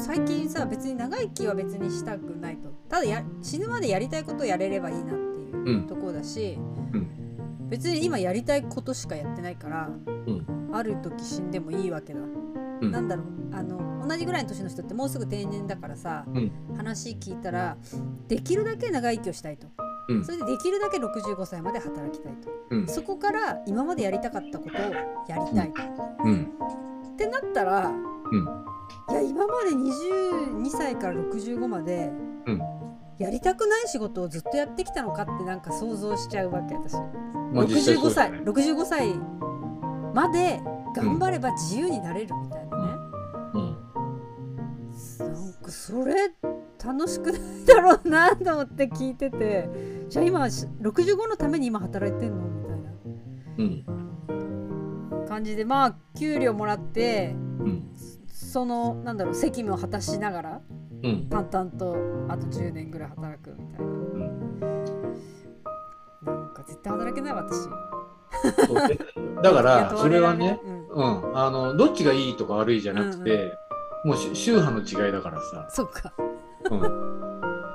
最近さ別に長生きは別にしたくないと。ただや死ぬまでやりたいことをやれればいいなっていううん。ところだし、うん。別に今やりたいことしかやってないから、ん。ある時死んでもいいわけだ、うん。なんだろうあの同じぐらいの年の人ってもうすぐ定年だからさ、うん。話聞いたらできるだけ長生きをしたいと、うん。それでできるだけ65歳まで働きたいと、うん。そこから今までやりたかったことをやりたいと、うん。ってなったら、うんいや今まで22歳から65まで、うん。やりたくない仕事をずっとやってきたのかってなんか想像しちゃうわけ私、まあ実際そ65うだ歳よね65歳まで頑張れば自由になれるみたいなね、うん。なんかそれ楽しくないだろうなと思って聞いてて。じゃあ今65のために今働いてんのみたいうん。な感じでまあ給料もらってうんそのなんだろう責務を果たしながらうん。淡々とあと10年ぐらい働くみたいな。うんなんか絶対働けない私。だから それはねうん。うん。あのどっちがいいとか悪いじゃなくて、もうし宗派の違いだからさ、そっか。うん、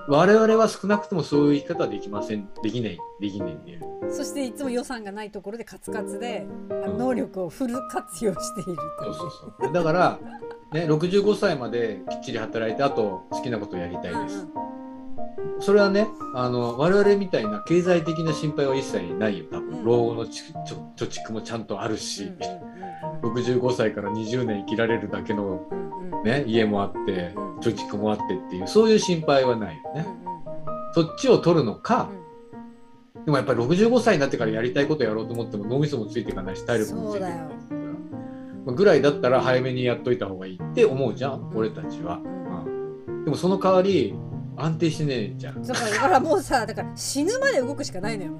我々は少なくともそういう生き方はできませんできないできないんでそしていつも予算がないところでカツカツでうん。能力をフル活用しているとそうそうそう。だから、ね、65歳まできっちり働いてあと好きなことをやりたいです、それはねあの我々みたいな経済的な心配は一切ないよ。多分、うん。老後の貯蓄もちゃんとあるし、うんうん65歳から20年生きられるだけの、うんうんうん。ね、家もあってうん。貯蓄もあってっていうそういう心配はないよね、うんうんそっちを取るのかう、ん。でもやっぱり65歳になってからやりたいことやろうと思っても脳みそもついていかないし体力もついていかないぐらいだったら早めにやっといた方がいいって思うじゃん、うん。俺たちは、うん。うん。でもその代わり安定してねえじゃん。だからもうさだから死ぬまで動くしかないのよ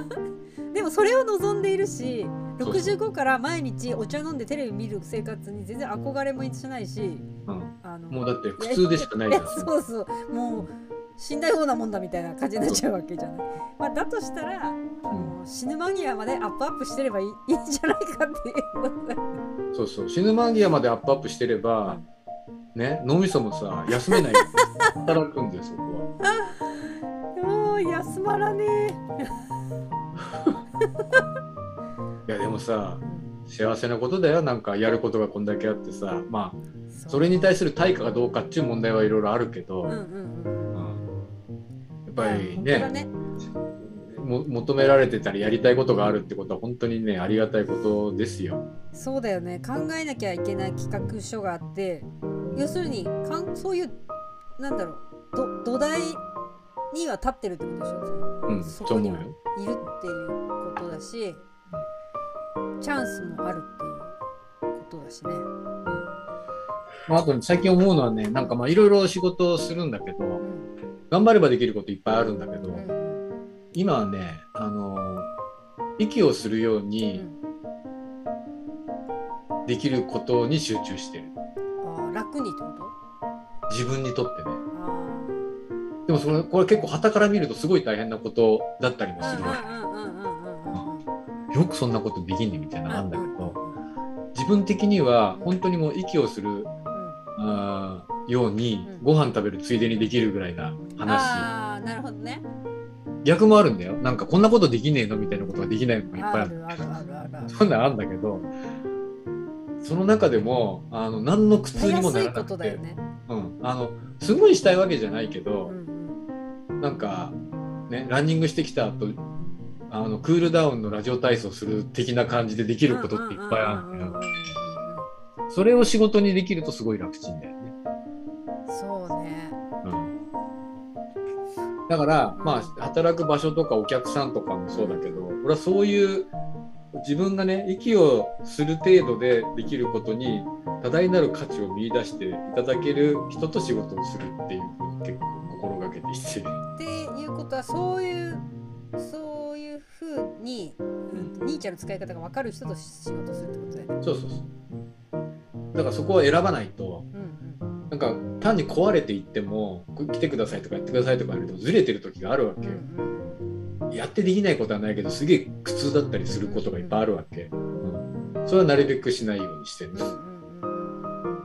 でもそれを望んでいるしそうそう。65から毎日お茶飲んでテレビ見る生活に全然憧れもしないしうん。あのもうだって普通でしかないじゃん。やそうそう。もう死んだようなもんだみたいな感じになっちゃうわけじゃない、まあ、だとしたら、あの死ぬ間際までアップアップしてればいいいいんじゃないかっていうそうそう死ぬ間際までアップアップしてれば、ね脳みそもさ休めない。働くんだよそこはもう休まらね いやでもさ幸せなことだよ。なんかやることがこんだけあってさ。まあえそれに対する対価がどうかっていう問題はいろいろあるけど、うんうんうん。うん。やっぱりねも求められてたりやりたいことがあるってことは本当にねありがたいことですよ。そうだよね考えなきゃいけない企画書があって要するにかんそういうなんだろうど土台には立ってるってことでしょ？そうん、のそこには。いるっていうことだしチャンスもあるっていうことだしね。まあ、あと最近思うのはねなんかまあいろいろ仕事をするんだけどうん頑張ればできることいっぱいあるんだけど、うん今はねあの息をするよううにん。できることに集中してる。あー楽にってこと？自分にとってね。あでもそれこれ結構傍から見るとすごい大変なことだったりもーするわけ。よくそんなことできんねみたいなのあるんだけうんど自分的には本当にもう息をするうんあーようにうんご飯食べるついでにできるぐらいな話。あーなるほどね。逆もあるんだよ。なんかこんなことできねえのみたいなことができないのもいっぱいある。そんなんあるんだけどその中でもあの何の苦痛にもならなくて。うん、あのすごいしたいわけじゃないけうど、ん。なんかねランニングしてきた後あのクールダウンのラジオ体操する的な感じでできることっていっぱいあるんだよ。それを仕事にできるとすごい楽ちんだよね、そうね。うん、だから、うんまあ働く場所とかお客さんとかもそうだけど俺はそういう自分がね息をする程度でできることに多大なる価値を見出していただける人と仕事をするっていうふうに結構心がけていて。っていうことはそういうそういうふうに、うん、ニーチャの使い方が分かる人と仕事するってことだよね。そうそうそう。だからそこは選ばないと、なんか単に壊れていっても、こ来てくださいとかやってくださいとか言われるとずれてる時があるわけよ。うんやってできないことはないけど、すげえ苦痛だったりすることがいっぱいあるわけ。うん。それはなるべくしないようにしてる。うんうんうん。うん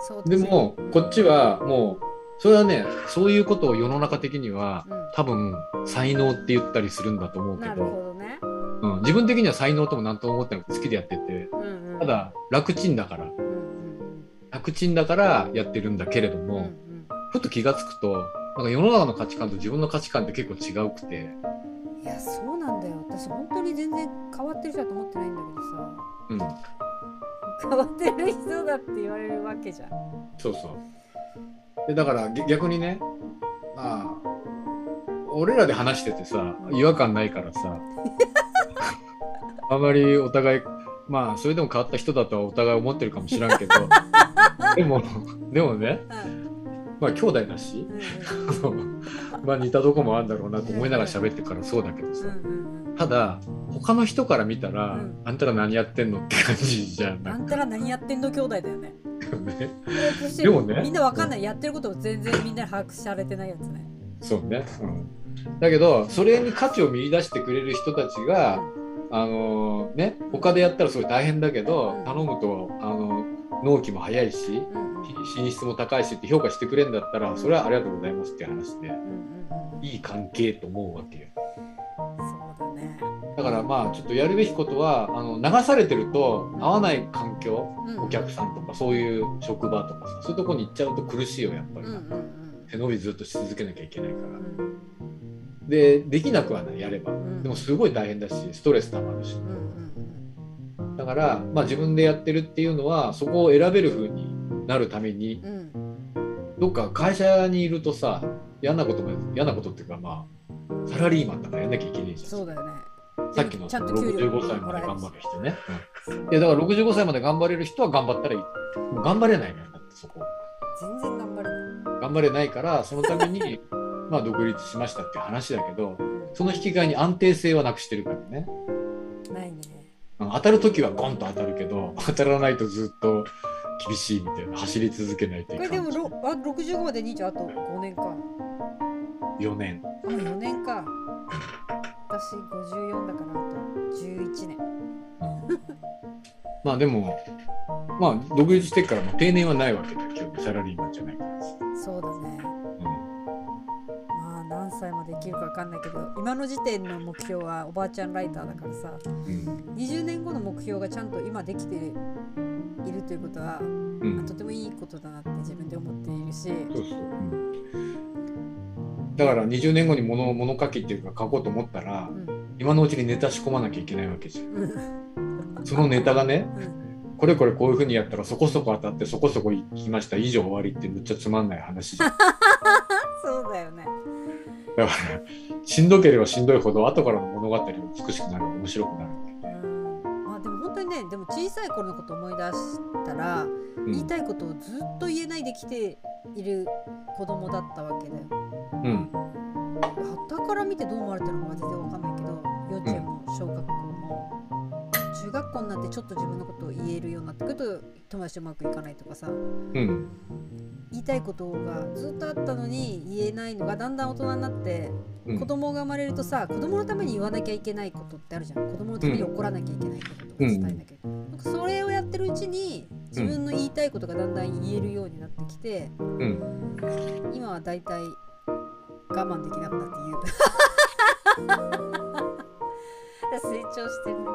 そうでもこっちはもうそれはねそういうことを世の中的にはうん。多分才能って言ったりするんだと思うけど。ね。うん、自分的には才能とも何とも思ってなくて好きでやってて。うんうん。た、だ楽ちんだから。うんうん楽ちんだからやってるんだけれどうんうん。も、ふと気がつくとなんか世の中の価値観と自分の価値観って結構違うくて、うんいやそうなんだよ。私本当に全然変わってる人だと思ってないんだけどさ。うん、変わってる人だって言われるわけじゃん。そうそう。でだからぎ逆にねまあ俺らで話しててさ違和感ないからさ あまりお互いまあそれでも変わった人だとはお互い思ってるかもしらんけど でもでもねまあ兄弟だし まあ似たとこもあるんだろうなと思いながら喋ってるからそうだけどさ。ただ他の人から見たら、うん。あんたら何やってんのって感じじゃんうん。あなんんたら何やってんの兄弟だよね。でもねみんなわかんない。やってることを全然みんなに把握されてないやつね。そうね、うん、だけどそれに価値を見出してくれる人たちが、あのーね他でやったらすごい大変だけど、うん。頼むとあの納期も早いし品質も高いしって評価してくれるんだったらそれはありがとうございますっていう話でいい関係と思うわけよ。そうだね。だからまあちょっとやるべきことはあの流されてると合わない環境うんお客さんとかそういう職場とかさそういうとこに行っちゃうと苦しいよやっぱり、うんうんうん。背伸びずっとし続けなきゃいけないから。うんでできなくはないやれば。ん。でもすごい大変だしストレスたまるしだから、まあ、自分でやってるっていうのはそこを選べる風になるためにうん。うんどっか会社にいるとさ嫌なことも嫌なことっていうかまあサラリーマンだからやんなきゃいけないじゃん。そうだよね。さっきのちゃんと給料65歳まで頑張る人ね、うん。いやだから65歳まで頑張れる人は頑張ったらいい。頑張れないのよだってそこ。全然頑張れない。頑張れないからそのために まあ独立しましたっていう話だけどうん。その引き換えに安定性はなくしてるからね。うん当たる時はゴンと当たるけど当たらないとずっと厳しいみたいな走り続けないといけないでもろあ65まで兄ちゃんあと5年か。4年あもう4年か。私54だからあと11年。まあでもまあ独立してからも定年はないわけだよ基本サラリーマンじゃないからさ、そうだね。歳まで生きるか分かんないけど今の時点の目標はおばあちゃんライターだからさうん。うん20年後の目標がちゃんと今できているということは、うん。とてもいいことだなって自分で思っているし、そうそう、うん。だから20年後に物物書きっていうか書こうと思ったらうん。今のうちにネタ仕込まなきゃいけないわけじゃん。うん。そのネタがねうん。これこれこういうふうにやったらそこそこ当たってそこそこ行きました。以上終わりってむっちゃつまんない話じゃん。だからしんどければしんどいほど後からの物語が美しくなる面白くなるんだよね、うん。まあでも本当にねでも小さい頃のこと思い出したら、うん。言いたいことをずっと言えないできている子供だったわけだよ。うん。旗から見てどう思われてるのか全然になってちょっと自分のことを言えるようになってくると友達とうまくいかないとかさ。うん。言いたいことがずっとあったのに言えないのがだんだん大人になって、うん。子供が生まれるとさ子供のために言わなきゃいけないことってあるじゃん。子供のために怒らなきゃいけないこととか伝えなきゃいけない、なんかそれをやってるうちに自分の言いたいことがだんだん言えるようになってきて、うん。今はだいたい我慢できなくなって言う。成長してるま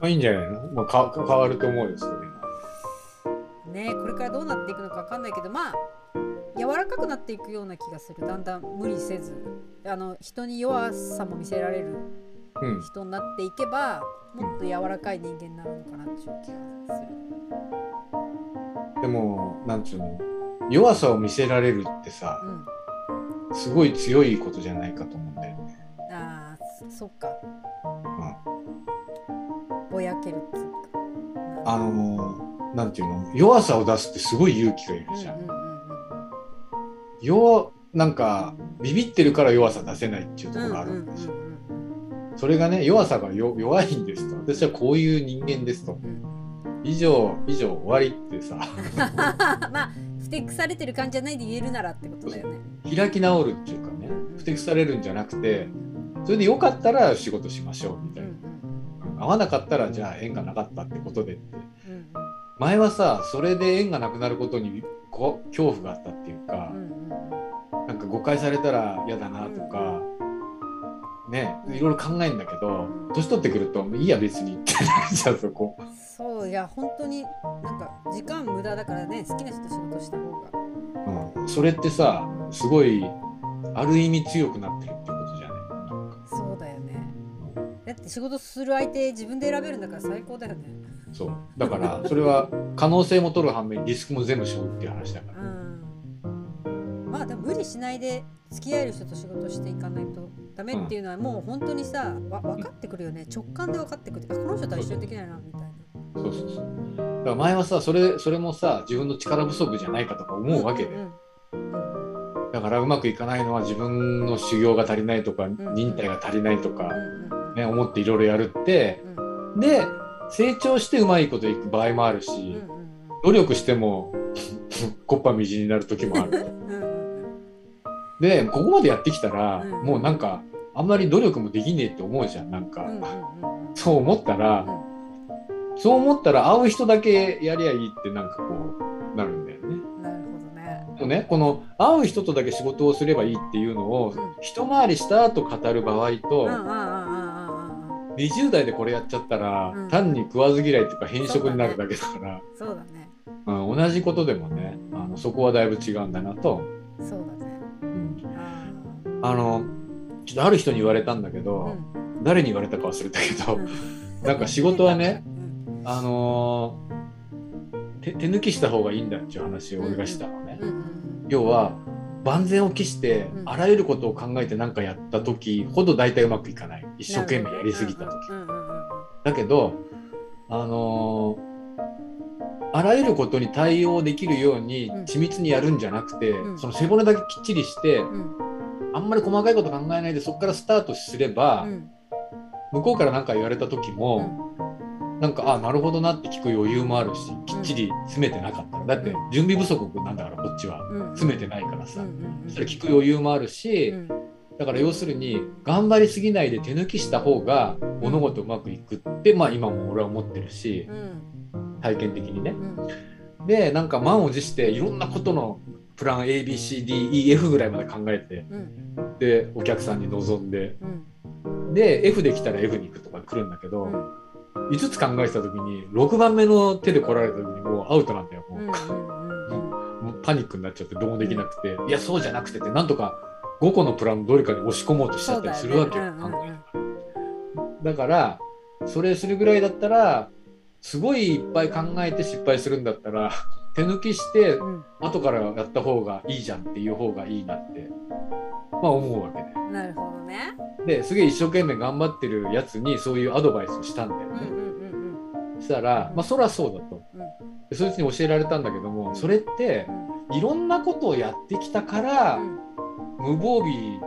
あいいんじゃないの、まあ、か変わると思うよそれは。ねこれからどうなっていくのか分かんないけどまあ柔らかくなっていくような気がする。だんだん無理せず。あの人に弱さも見せられるうん。人になっていけばもっと柔らかい人間になるのかなっていう気がする。でもなんつうの？弱さを見せられるってさうん。すごい強いことじゃないかと思うんだよね。あーそそっか。うんぼやけるっつうか。あのなんていうの？弱さを出すってすごい勇気がいるうんじゃん。弱なんかビビってるから弱さ出せないっていうところがあるんですよ。うん。それがね弱さがよ弱いんですと。私はこういう人間ですと。うん以上以上終わりってさ。まあふてくされてる感じじゃないで言えるならってことだよね。開き直るっていうかね。ふてくされるんじゃなくてそれでよかったら仕事しましょうみたうんいな、合わなかったらじゃあ縁がなかったってことでって。前はさそれで縁がなくなることにこ恐怖があったっていうかう、なんか誤解されたら嫌だなとか、ねいろいろ考えるんだけど、うん。年取ってくるといいや別にってなっちゃうそこ。そういや本当になんか時間無駄だからね好きな人と仕事した方が。うん、それってさすごいある意味強くなってるって仕事する相手自分で選べるんだから最高だよね。そう。だからそれは可能性も取る反面リスクも全部背負うっていう話だから。うん。まあでも無理しないで付き合える人と仕事していかないとダメっていうのはもう本当にさわ分かってくるよね。直感で分かってくる。あこの人とは一緒にできないなみたいな。そうそうそう。だから前はさそれそれもさ自分の力不足じゃないかとか思うわけで、うんうんだからうまくいかないのは自分の修行が足りないとか、ん忍耐が足りないとか、うんうんうんね、思っていろいろやるってうん。で成長してうまいこといく場合もあるし、うんうん努力しても こっぱみじんになる時もある。でここまでやってきたら、うん。もうなんかあんまり努力もできねえって思うじゃんなんか、そう思ったら、そう思ったら会う人だけやりゃいいってなんかこうなるんだよね。うんなるほどね。ねこの会う人とだけ仕事をすればいいっていうのを、うん。一回りした後語る場合と、うんうんうん20代でこれやっちゃったら、うん。単に食わず嫌いとか変色になるだけだから。そうだね。うん同じことでもねあのそこはだいぶ違うんだなと、そうだね。うん。ああのちょっとある人に言われたんだけーど、うん。誰に言われたか忘れたけど、うん。なんか仕事はねうん。あのー手手抜きした方がいいんだっていう話を俺がしたのね。要は万全を期してうん。あらゆることを考えて何かやった時ほど大体うまくいかない一生懸命やりすぎた時。うんうんうんうんだけどあのーあらゆることに対応できるようにうん。緻密にやるんじゃなくて、うん。その背骨だけきっちりして、うん。あんまり細かいこと考えないでそこからスタートすれば、うん。向こうから何か言われた時も、なんかあなるほどなって聞く余裕もあるしきっちり詰めてなかったらだってうん。準備不足なんだからこっちは。うん。詰めてないからさ、うんうんうん。それ聞く余裕もあるし、うんだから要するに頑張りすぎないで手抜きした方が物事うまくいくって、まあ今も俺は思ってるしうん。体験的にね。うん。でなんか満を持していろんなことのプラン ABCDEF ぐらいまで考えてうん。でお客さんに臨んで。うん。で F できたら F に行くとか来るんだけど、うん。5つ考えてた時に6番目の手で来られた時にもうアウトなんだよもうパニックになっちゃってどうもできなくて、いやそうじゃなくてってなんとか5個のプランのどれかに押し込もうとしちゃったりするわけよ。だからそれするぐらいだったらすごいいっぱい考えて失敗するんだったら 手抜きしてうん後からやった方がいいじゃんっていう方がいいなってまあ思うわけで。うんなるほどねですげえ一生懸命頑張ってるやつにそういうアドバイスをしたんだよね。うんうんうんそしたら、まあそりゃそうだと。うんでそいつに教えられたんだけどもそれってうんいろんなことをやってきたからうん無防備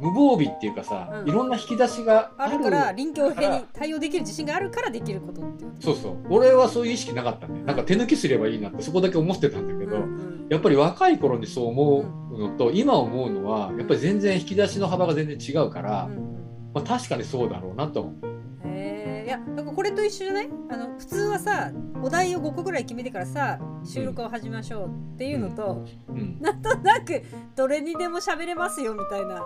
無防備っていうかさ、うん。いろんな引き出しがあるあるから臨機応変に対応できる自信があるからできることっていうそうそう。俺はそういう意識なかったねなんか手抜きすればいいなってそこだけ思ってたんだけど、うんうん。やっぱり若い頃にそう思うのと、今思うのはやっぱり全然引き出しの幅が全然違うから、うんうん。まあ、確かにそうだろうなと思う。へえいやなんかこれと一緒じゃない？あの普通はさお題を5個ぐらい決めてからさ収録を始めましょうっていうのと、うんなんとなくどれにでも喋れますよみたいな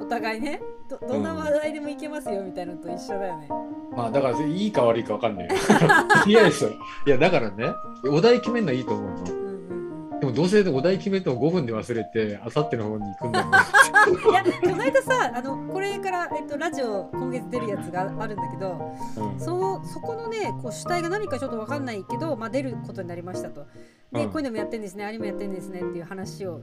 お互いねどどんな話題でもいけますよみたいなのと一緒だよね。まあだからいいか悪いか分かんない。いやだからねお題決めるのはいいと思うの。もどうせお題決めても5分で忘れてあさっての方に行くんだよ。いやこの間さあのこれから、えっと、ラジオ今月出るやつがあるんだけどうん。そのそこのねこう主体が何かちょっと分かんないけど、まあ、出ることになりましたと。で、うん。こういうのもやってんですねあれもやってんですねっていう話を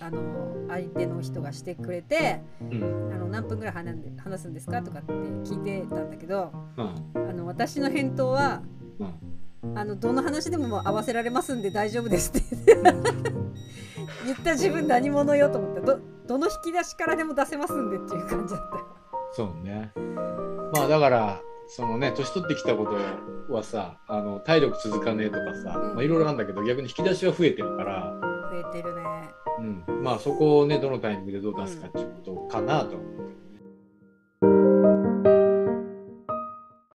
あの相手の人がしてくれてうん。あの何分ぐらい話話すんですかとかって聞いてたんだけどうん。あの私の返答はうんあのどの話でも合わせられますんで大丈夫ですって言った自分何者よと思ってどどの引き出しからでも出せますんでっていう感じだったよ。そうね。まあだからそのね年取ってきたことはさあの体力続かねえとかさ、うんまあいろいろなんだけど逆に引き出しは増えてるから、増えてるね。うん、まあそこをねどのタイミングでどう出すかっていうことかなと思うけど。